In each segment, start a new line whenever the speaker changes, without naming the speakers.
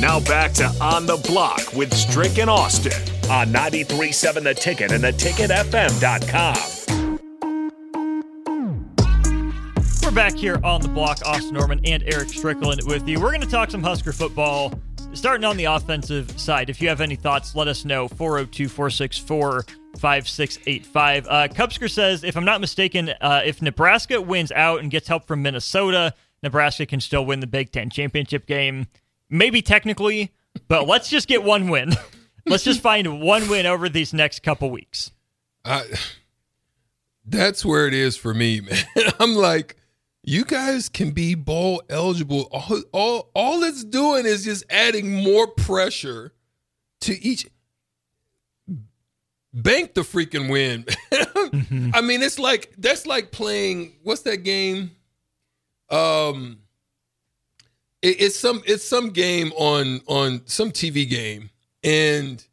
Now back to On the Block with Strick and Austin on 93.7 The Ticket and theticketfm.com.
We're back here on the block. Austin Norman and Eric Strickland with you. We're going to talk some Husker football, starting on the offensive side. If you have any thoughts, let us know. 402 464 5685. Uh, Cubsker says, if I'm not mistaken, uh, if Nebraska wins out and gets help from Minnesota, Nebraska can still win the Big Ten championship game. Maybe technically, but let's just get one win. let's just find one win over these next couple weeks.
I, that's where it is for me, man. I'm like, you guys can be bowl eligible. All, all, all it's doing is just adding more pressure to each. Bank the freaking win. I mean, it's like that's like playing. What's that game? Um, it, it's some it's some game on on some TV game, and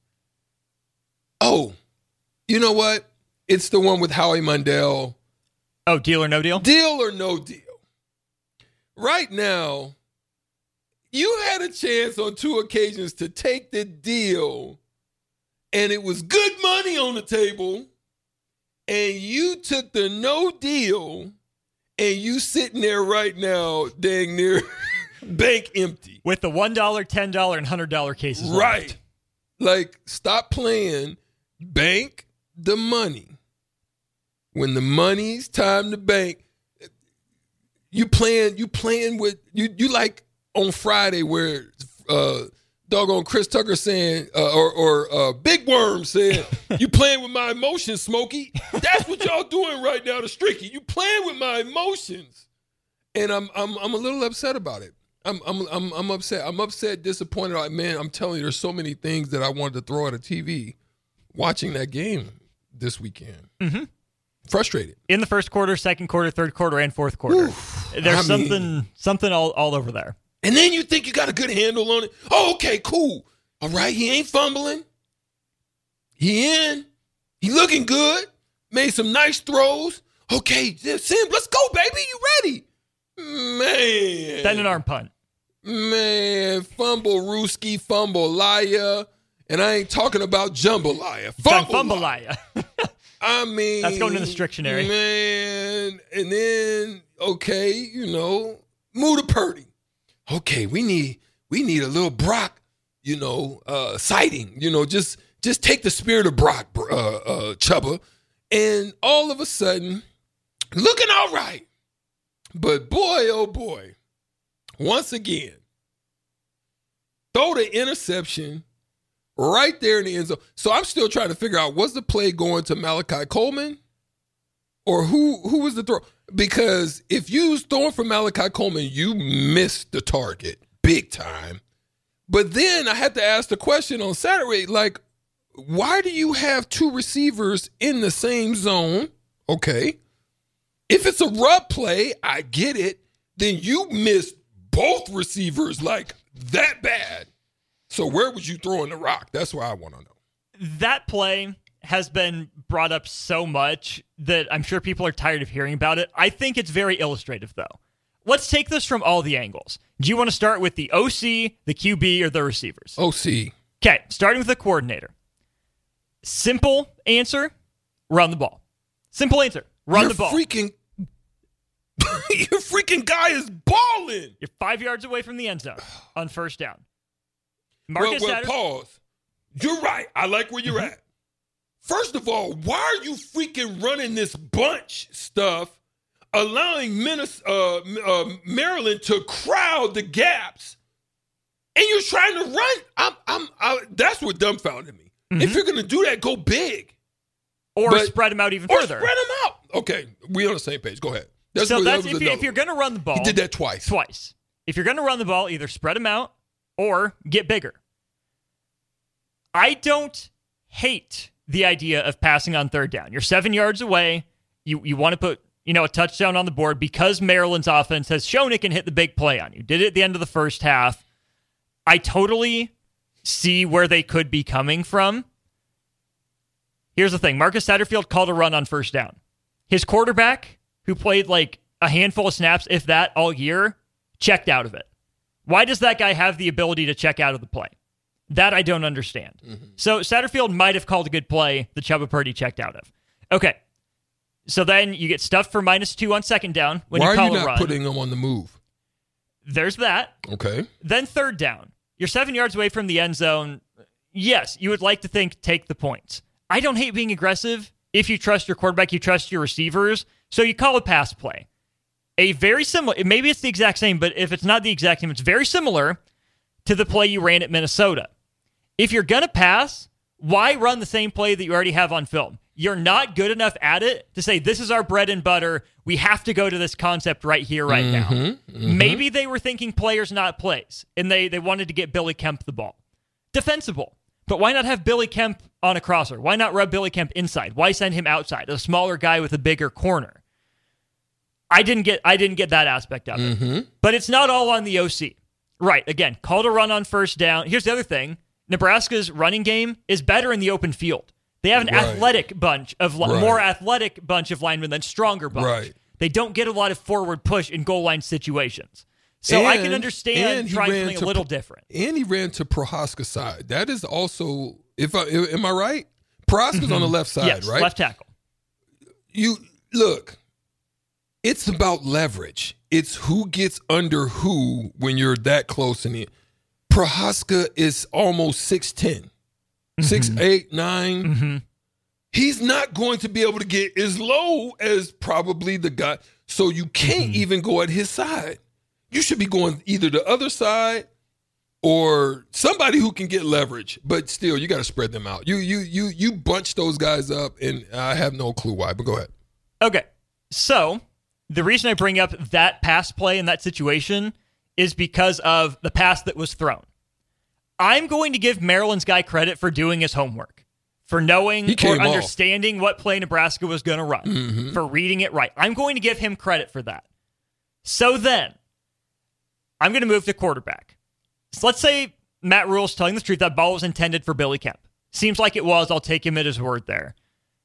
oh, you know what? It's the one with Howie Mandel.
Oh, deal or no deal?
Deal or no deal. Right now, you had a chance on two occasions to take the deal, and it was good money on the table, and you took the no deal, and you sitting there right now, dang near bank empty.
With the $1, $10, and $100 cases.
Right.
left.
Like, stop playing. Bank the money. When the money's time to bank, you playing, you playing with you you like on Friday where uh doggone Chris Tucker saying uh, or or uh, Big Worm saying you playing with my emotions, Smokey. That's what y'all doing right now to Streaky. You playing with my emotions, and I'm I'm I'm a little upset about it. I'm I'm I'm I'm upset. I'm upset, disappointed. Like man, I'm telling you, there's so many things that I wanted to throw at a TV watching that game this weekend.
Mhm.
Frustrated.
In the first quarter, second quarter, third quarter, and fourth quarter. There's
I mean-
something something all, all over there.
And then you think you got a good handle on it. Oh, okay, cool. All right, he ain't fumbling. He in. He looking good. Made some nice throws. Okay, Sim, let's go, baby. You ready? Man.
Then an arm punt.
Man, fumble Rooski, fumble liar. And I ain't talking about jambalaya. Fumble.
Fumbalaya.
I mean,
That's going to the strictionary.
Man, and then okay, you know, Muda Purdy. Okay, we need we need a little Brock, you know, uh sighting. You know, just just take the spirit of Brock, uh, uh Chubba, and all of a sudden, looking all right. But boy, oh boy, once again, throw the interception right there in the end zone. So I'm still trying to figure out was the play going to Malachi Coleman or who who was the throw? Because if you was throwing for Malachi Coleman, you missed the target big time. But then I had to ask the question on Saturday, like, why do you have two receivers in the same zone? Okay. If it's a rub play, I get it. Then you missed both receivers like that bad. So where was you throwing the rock? That's what I want to know.
that play has been brought up so much that I'm sure people are tired of hearing about it. I think it's very illustrative, though. Let's take this from all the angles. Do you want to start with the OC, the QB, or the receivers?
OC.
Okay, starting with the coordinator. Simple answer run the ball. Simple answer run
You're
the ball.
freaking Your freaking guy is balling.
You're five yards away from the end zone on first down. Marcus
well,
Satter-
pause. You're right. I like where you're
Mm-hmm.
at. First of all, why are you freaking running this bunch stuff, allowing Minnes- uh, uh, Maryland to crowd the gaps, and you're trying to run? I'm, I'm, I, that's what dumbfounded me.
Mm-hmm.
If you're gonna do that, go big
or
but-
spread them out even
or
further.
spread them out. Okay, we on the same page. Go ahead. That's
so
what-
that's if, you, you're going to run the ball.
He did that twice.
twice. If you're going to run the ball, either spread them out or get bigger. I don't hate the idea of passing on third down. You're seven yards away. You you want to put you know a touchdown on the board because Maryland's offense has shown it can hit the big play on you. Did it at the end of the first half. I totally see where they could be coming from. Here's the thing: Marcus Satterfield called a run on first down. His quarterback, who played like a handful of snaps, if that, all year, checked out of it. Why does that guy have the ability to check out of the play? That I don't understand. Mm-hmm. So Satterfield might have called a good play that Chubba Purdy checked out of. Okay. So then you get stuffed for minus two on second down when
Why
you
are
call
you
a
not
run.
putting them on the move?
There's that.
Okay.
Then third down. You're seven yards away from the end zone. Yes, you would like to think take the points. I don't hate being aggressive. If you trust your quarterback, you trust your receivers. So you call a pass play. A very similar, maybe it's the exact same, but if it's not the exact same, it's very similar to the play you ran at Minnesota. If you're going to pass, why run the same play that you already have on film? You're not good enough at it to say, this is our bread and butter. We have to go to this concept right here, right now. Mm-hmm, mm-hmm. Maybe they were thinking players, not plays, and they, they wanted to get Billy Kemp the ball. Defensible. But why not have Billy Kemp on a crosser? Why not rub Billy Kemp inside? Why send him outside? A smaller guy with a bigger corner. I didn't get I didn't get that aspect of it. Mm-hmm. But it's not all on the OC. Right. Again, called a run on first down. Here's the other thing. Nebraska's running game is better in the open field. They have an
Right.
athletic bunch of li-
Right.
more athletic bunch of linemen than stronger bunch.
Right.
They don't get a lot of forward push in goal line situations. So I can understand trying something
to
a little different.
And he ran to Prochazka's side. That is also, if I am I right? Prochazka's on the mm-hmm. left side,
yes,
right?
left tackle.
You look. It's about leverage. It's who gets under who when you're that close in it. Prochazka is almost 6'10,
Mm-hmm.
6'8, 9. He's not going to be able to get as low as probably the guy. So you can't
Mm-hmm.
even go at his side. You should be going either the other side or somebody who can get leverage. But still, you got to spread them out. You you you you bunch those guys up, and I have no clue why. But go ahead.
Okay. So the reason I bring up that pass play in that situation is because of the pass that was thrown. I'm going to give Maryland's guy credit for doing his homework, for knowing or
off.
understanding what play Nebraska was going to run,
Mm-hmm.
for reading it right. I'm going to give him credit for that. So then, I'm going to move to quarterback. So let's say Matt Rhule's telling the truth that ball was intended for Billy Kemp. Seems like it was. I'll take him at his word there.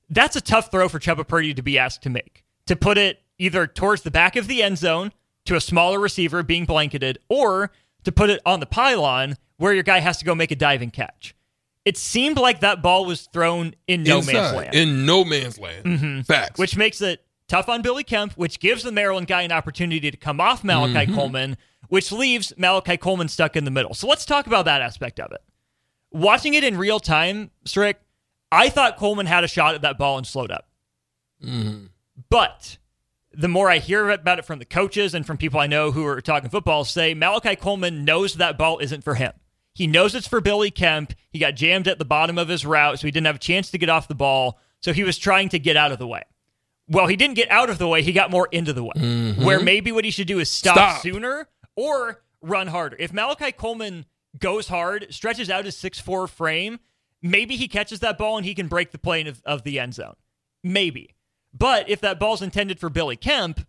That's a tough throw for Chubba Purdy to be asked to make. To put it either towards the back of the end zone to a smaller receiver being blanketed, or to put it on the pylon where your guy has to go make a diving catch. It seemed like that ball was thrown in no
Inside,
man's land.
In no man's land. Facts.
which makes it tough on Billy Kemp, which gives the Maryland guy an opportunity to come off Malachi
Mm-hmm.
Coleman, which leaves Malachi Coleman stuck in the middle. So let's talk about that aspect of it. Watching it in real time, Strick, I thought Coleman had a shot at that ball and slowed up.
Mm-hmm.
But the more I hear about it from the coaches and from people I know who are talking football, say Malachi Coleman knows that ball isn't for him. He knows it's for Billy Kemp. He got jammed at the bottom of his route, so he didn't have a chance to get off the ball. So he was trying to get out of the way. Well, he didn't get out of the way, he got more into the way. Mm-hmm. Where maybe what he should do is stop,
Stop.
sooner or run harder. If Malachi Coleman goes hard, stretches out his 6'4 frame, maybe he catches that ball and he can break the plane of, of the end zone. Maybe. But if that ball's intended for Billy Kemp,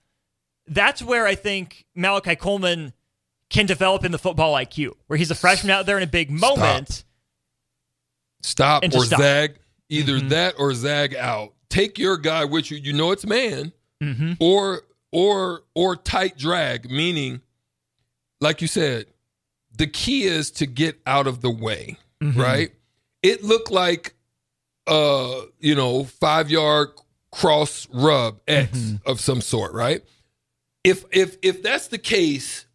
that's where I think Malachi Coleman can develop in the football IQ, where he's a freshman out there in a big moment.
stop
and
or
stop.
zag. Either
Mm-hmm.
that or zag out. Take your guy with you. You know it's man.
Mm-hmm.
Or or or tight drag, meaning, like you said, the key is to get out of the way.
Mm-hmm.
Right? It looked like uh, you know, five yard cross rub X
Mm-hmm.
of some sort, right? if if if that's the case,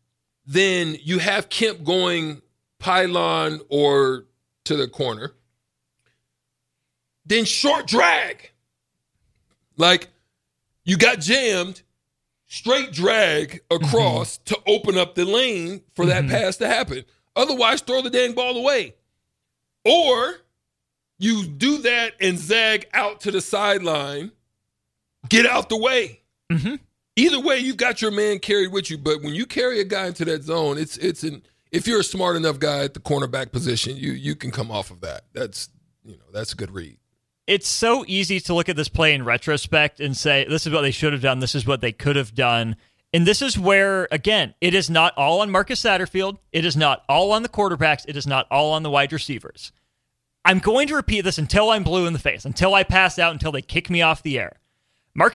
then you have Kemp going pylon or to the corner. Then short drag. Like you got jammed, straight drag across to open up the lane for that pass to happen. Otherwise, throw the dang ball away. Or you do that and zag out to the sideline, get out the way. Mm-hmm. Either way, you've got your man carried with you. But when you carry a guy into that zone, it's it's an if you're a smart enough guy at the cornerback position, you you can come off of that. That's you know that's a good read.
it's so easy to look at this play in retrospect and say this is what they should have done this is what they could have done and this is where again it is not all on marcus satterfield it is not all on the quarterbacks it is not all on the wide receivers i'm going to repeat this until i'm blue in the face until i pass out until they kick me off the air mark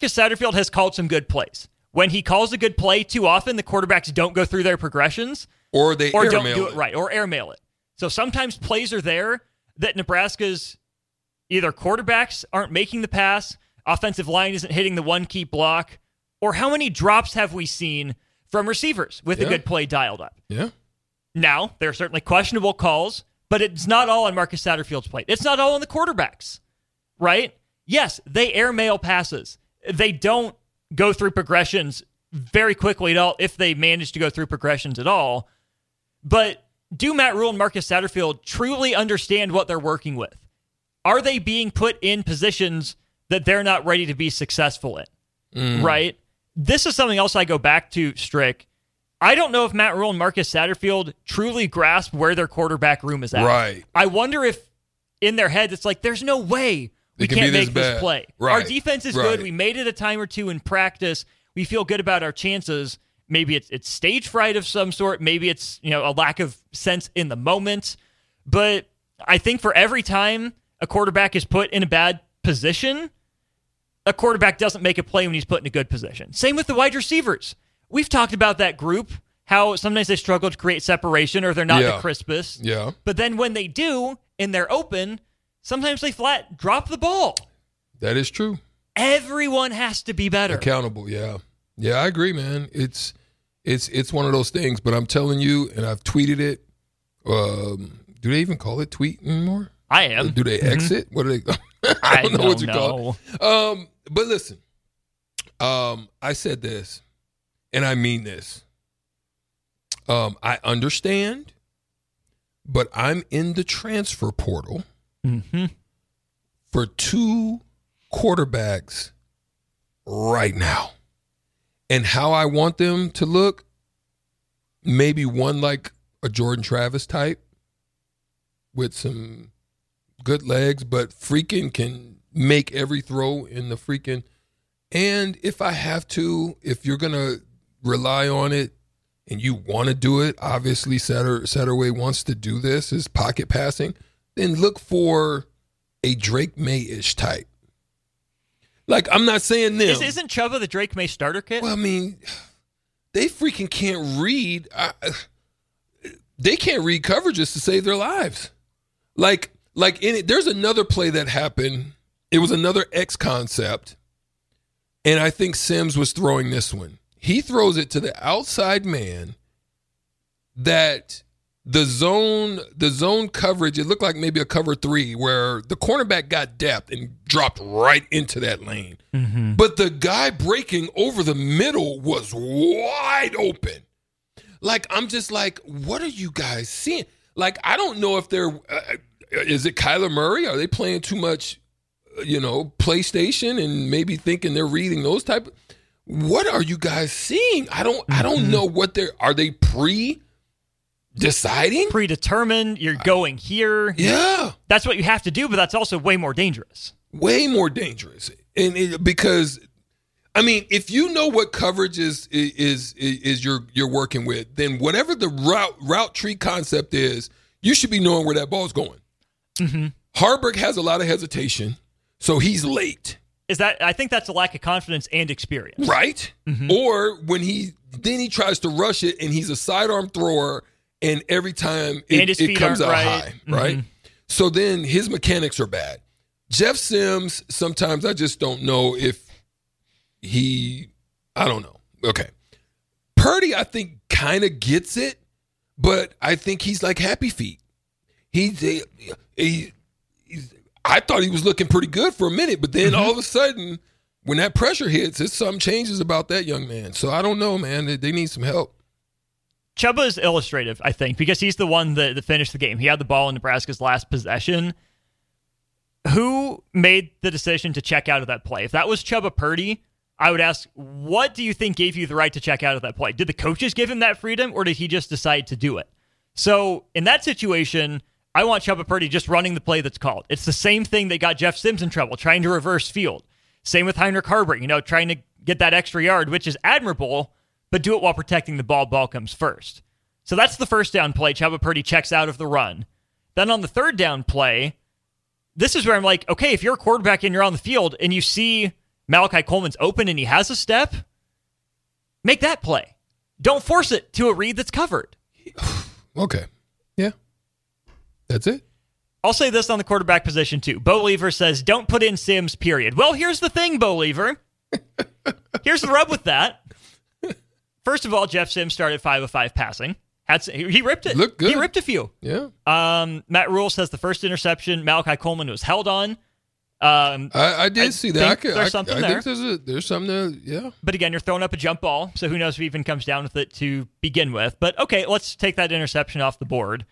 Marcus Satterfield has called some good plays. When he calls a good play, too often the quarterbacks don't go through their progressions
Or they
or don't do it right or airmail it. So sometimes plays are there that Nebraska's either quarterbacks aren't making the pass, offensive line isn't hitting the one key block, or how many drops have we seen from receivers with a good play dialed up?
Yeah.
Now, there are certainly questionable calls, but it's not all on Marcus Satterfield's plate. It's not all on the quarterbacks, right? Yes, they airmail passes. They don't go through progressions very quickly at all, if they manage to go through progressions at all. But do Matt Rhule and Marcus Satterfield truly understand what they're working with? Are they being put in positions that they're not ready to be successful in? Mm. Right? This is something else I go back to, Strick. I don't know if Matt Rhule and Marcus Satterfield truly grasp where their quarterback room is at.
Right.
I wonder if in their heads it's like, there's no way we
can
can't
be this
make this
bad.
play.
Right.
Our defense is good. We made it a time or two in practice. We feel good about our chances. Maybe it's it's stage fright of some sort. Maybe it's you know a lack of sense in the moment. But I think for every time a quarterback is put in a bad position, a quarterback doesn't make a play when he's put in a good position. Same with the wide receivers. We've talked about that group, how sometimes they struggle to create separation or they're not
Yeah.
the crispest.
Yeah.
But then when they do and they're open, sometimes they flat drop the ball.
That is true.
Everyone has to be better.
Accountable, yeah. Yeah, I agree, man. It's it's it's one of those things, but I'm telling you, and I've tweeted it. Um, do they even call it tweet anymore?
I am.
Do they exit? What do they?
I
don't know what you
don't
call it. Um, but listen, um, I said this, and I mean this. Um, I understand, but I'm in the transfer portal
Mm-hmm.
for two quarterbacks right now. and how I want them to look, maybe one like a Jordan Travis type with some good legs, but freaking can make every throw in the freaking. And if I have to, if you're gonna rely on it and you want to do it, obviously Satter, Satterway wants to do this is pocket passing. Then look for a Drake Maye ish type. Like I'm not saying them.
Is, isn't Chubba the Drake Maye starter kit?
Well, I mean, they freaking can't read. I, they can't read coverages to save their lives. Like, like in it, there's another play that happened. It was another X concept, and I think Sims was throwing this one. He throws it to the outside man. That the zone, the zone coverage, it looked like maybe a cover three where the cornerback got depth and dropped right into that lane. But the guy breaking over the middle was wide open. Like I'm just like, what are you guys seeing? Like I don't know if they're. Uh, is it Kyler Murray? Are they playing too much? uh, You know, PlayStation and maybe thinking they're reading those type. Of, what are you guys seeing? I don't. I don't know what they're. Are they pre deciding?
Predetermined, you're going here.
Yeah.
That's what you have to do, but that's also way more dangerous.
way more dangerous and it, because i mean if you know what coverage is is is, you're you're working with then whatever the route route tree concept is you should be knowing where that ball's going mm-hmm. Haarberg has a lot of hesitation so he's late
Is that I think that's a lack of confidence and experience.
right mm-hmm. or when he then he tries to rush it and he's a sidearm thrower and every time it, it comes out
right.
high right? So then his mechanics are bad. Jeff sims sometimes i just don't know if he i don't know. Okay. Purdy i think kind of gets it but i think he's like happy feet. He's he, he, he's, i thought he was looking pretty good for a minute but then all of a sudden when that pressure hits it's something changes about that young man. So i don't know man. They, they need some help
Chubba is illustrative, I think, because he's the one that, that finished the game. He had the ball in Nebraska's last possession. Who made the decision to check out of that play? If that was Chubba Purdy, I would ask, what do you think gave you the right to check out of that play? Did the coaches give him that freedom, or did he just decide to do it? So in that situation, I want Chubba Purdy just running the play that's called. It's the same thing that got Jeff Sims in trouble, trying to reverse field. Same with Heinrich Haarberg, you know, trying to get that extra yard, which is admirable, but do it while protecting the ball. Ball comes first. So that's the first down play. Chubba Purdy checks out of the run. Then on the third down play, this is where I'm like, okay, if you're a quarterback and you're on the field and you see Malachi Coleman's open and he has a step, make that play. Don't force it to a read that's covered.
okay yeah that's it
I'll say this on the quarterback position too. Bo Lever says, don't put in Sims, period. Well, here's the thing, Bo Lever. here's the rub with that. First of all, Jeff Sims started 5 of 5 passing. Had, he ripped it.
Looked good.
He ripped a few.
yeah
Um, Matt Rhule says the first interception Malachi Coleman was held on. Um,
I, I did
I
see that. I, could,
there's something
I
there.
think there's a, there's something. Yeah.
but again, you're throwing up a jump ball, so who knows if he even comes down with it to begin with. But okay, let's take that interception off the board.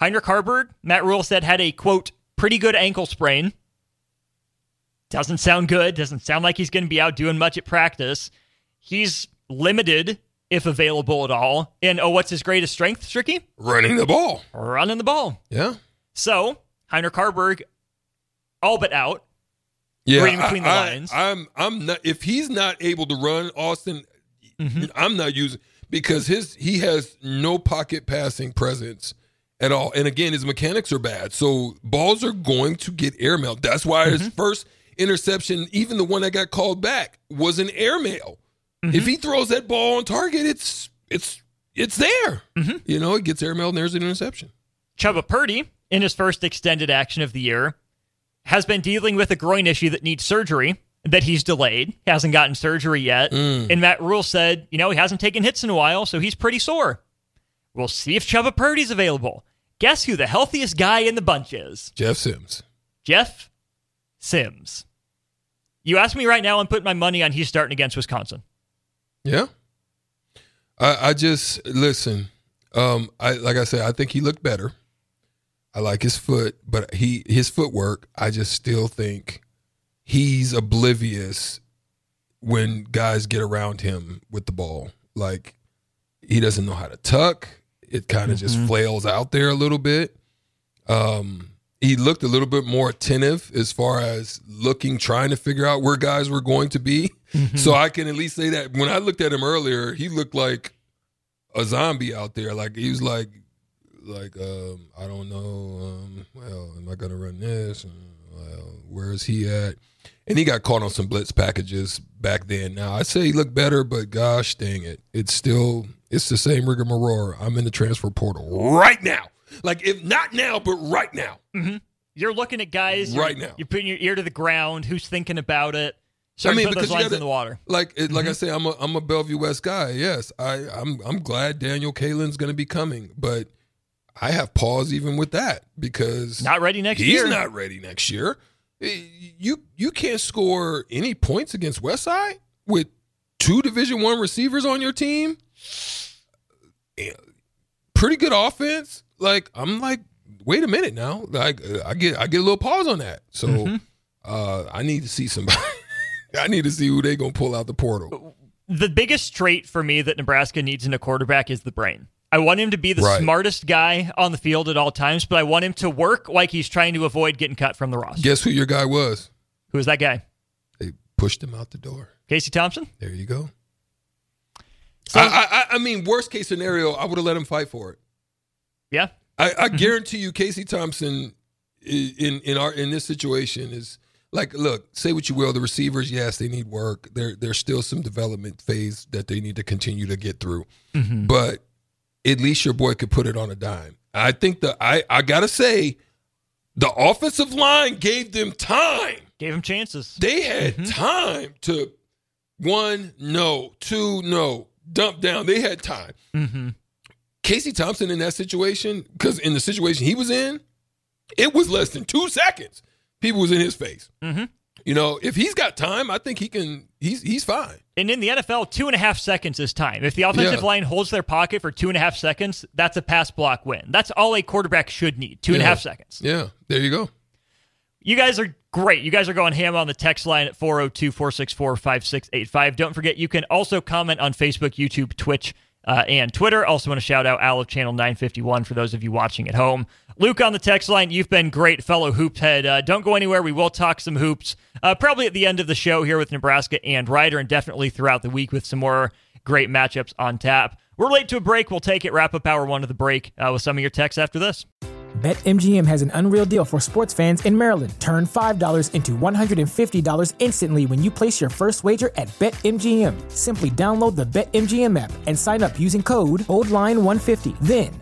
Heinrich Haarberg, Matt Rhule said, had a quote, pretty good ankle sprain. Doesn't sound good. Doesn't sound like he's going to be out doing much at practice. He's limited, if available at all. And oh, what's his greatest strength, Stricky?
Running the ball.
Running the ball.
Yeah.
So, Heinrich Haarberg, all but out.
Yeah.
Reading between the
I,
lines.
I, am I'm not. If he's not able to run, Austin,
Mm-hmm.
I'm not using because his he has no pocket passing presence at all. And again, his mechanics are bad, so balls are going to get airmail. That's why his
Mm-hmm.
first interception, even the one that got called back, was an airmail.
Mm-hmm.
If he throws that ball on target, it's it's it's there.
Mm-hmm.
You know, it gets airmail and there's an interception.
Chubba Purdy, in his first extended action of the year, has been dealing with a groin issue that needs surgery that he's delayed. He hasn't gotten surgery yet. And Matt Rhule said, you know, he hasn't taken hits in a while, so he's pretty sore. We'll see if Chubba Purdy's available. Guess who the healthiest guy in the bunch is?
Jeff Sims.
Jeff Sims. You ask me right now, I'm putting my money on he's starting against Wisconsin.
Yeah. I, I just listen. Um, I like I said, I think he looked better. I like his foot, but he his footwork. I just still think he's oblivious when guys get around him with the ball. Like he doesn't know how to tuck. It kind of just flails out there a little bit. Um, he looked a little bit more attentive as far as looking, trying to figure out where guys were going to be. So I can at least say that when I looked at him earlier, he looked like a zombie out there. Like he was like, like um, I don't know. Um, well, am I gonna run this? Well, where is he at? And he got caught on some blitz packages back then. Now I say he looked better, but gosh dang it, it's still it's the same rigmarole. I'm in the transfer portal right now. Like if not now, but right now.
You're looking at guys
Right
you're-
now.
You're putting your ear to the ground. Who's thinking about it? Starting to put those
you
lines
gotta-
in the water.
Like it, like I say, I'm a I'm a Bellevue West guy. Yes, I I'm I'm glad Daniel Kaelin's going to be coming, but I have pause even with that because
Not ready next
he's
year.
He's not ready next year. Eh, You you can't score any points against Westside with two Division One receivers on your team. Eh, Pretty good offense. Like I'm like, wait a minute now. Like I get I get a little pause on that. So
Mm-hmm.
uh, I need to see somebody. I need to see who they gonna pull out the portal.
the biggest trait for me that Nebraska needs in a quarterback is the brain. I want him to be the
Right.
smartest guy on the field at all times, but I want him to work like he's trying to avoid getting cut from the roster.
Guess who your guy was?
Who is that guy?
They pushed him out the door.
Casey Thompson?
There you go.
So-
I, I, I- I mean, worst case scenario, I would have let him fight for it.
Yeah.
I, I mm-hmm. guarantee you, Casey Thompson in in our in this situation is like, look, say what you will, the receivers, yes, they need work. There there's still some development phase that they need to continue to get through, but at least your boy could put it on a dime. I think the I I gotta say, the offensive line gave them time.
Gave them chances.
They had time to one, no, two, no, dump down. They had time.
Mm-hmm.
Casey Thompson in that situation, because in the situation he was in, it was less than two seconds. People was in his face.
Mhm.
You know, if he's got time, I think he can. He's he's fine.
And in the NFL, two and a half seconds is time. If the offensive
Yeah.
line holds their pocket for two and a half seconds, that's a pass block win. That's all a quarterback should need. Two and a half seconds.
Yeah, there you go.
You guys are great. You guys are going ham on the text line at 402 464 5685. Don't forget, you can also comment on Facebook, YouTube, Twitch, uh, and Twitter. Also, want to shout out of Channel 951 for those of you watching at home. Luke on the text line, you've been great, fellow hoop head. Uh, don't go anywhere. We will talk some hoops uh, probably at the end of the show here with Nebraska and Ryder, and definitely throughout the week with some more great matchups on tap. We're late to a break. We'll take it. Wrap up hour one of the break uh, with some of your texts after this.
BetMGM has an unreal deal for sports fans in Maryland. Turn $5 into $150 instantly when you place your first wager at BetMGM. Simply download the BetMGM app and sign up using code OldLine150. Then,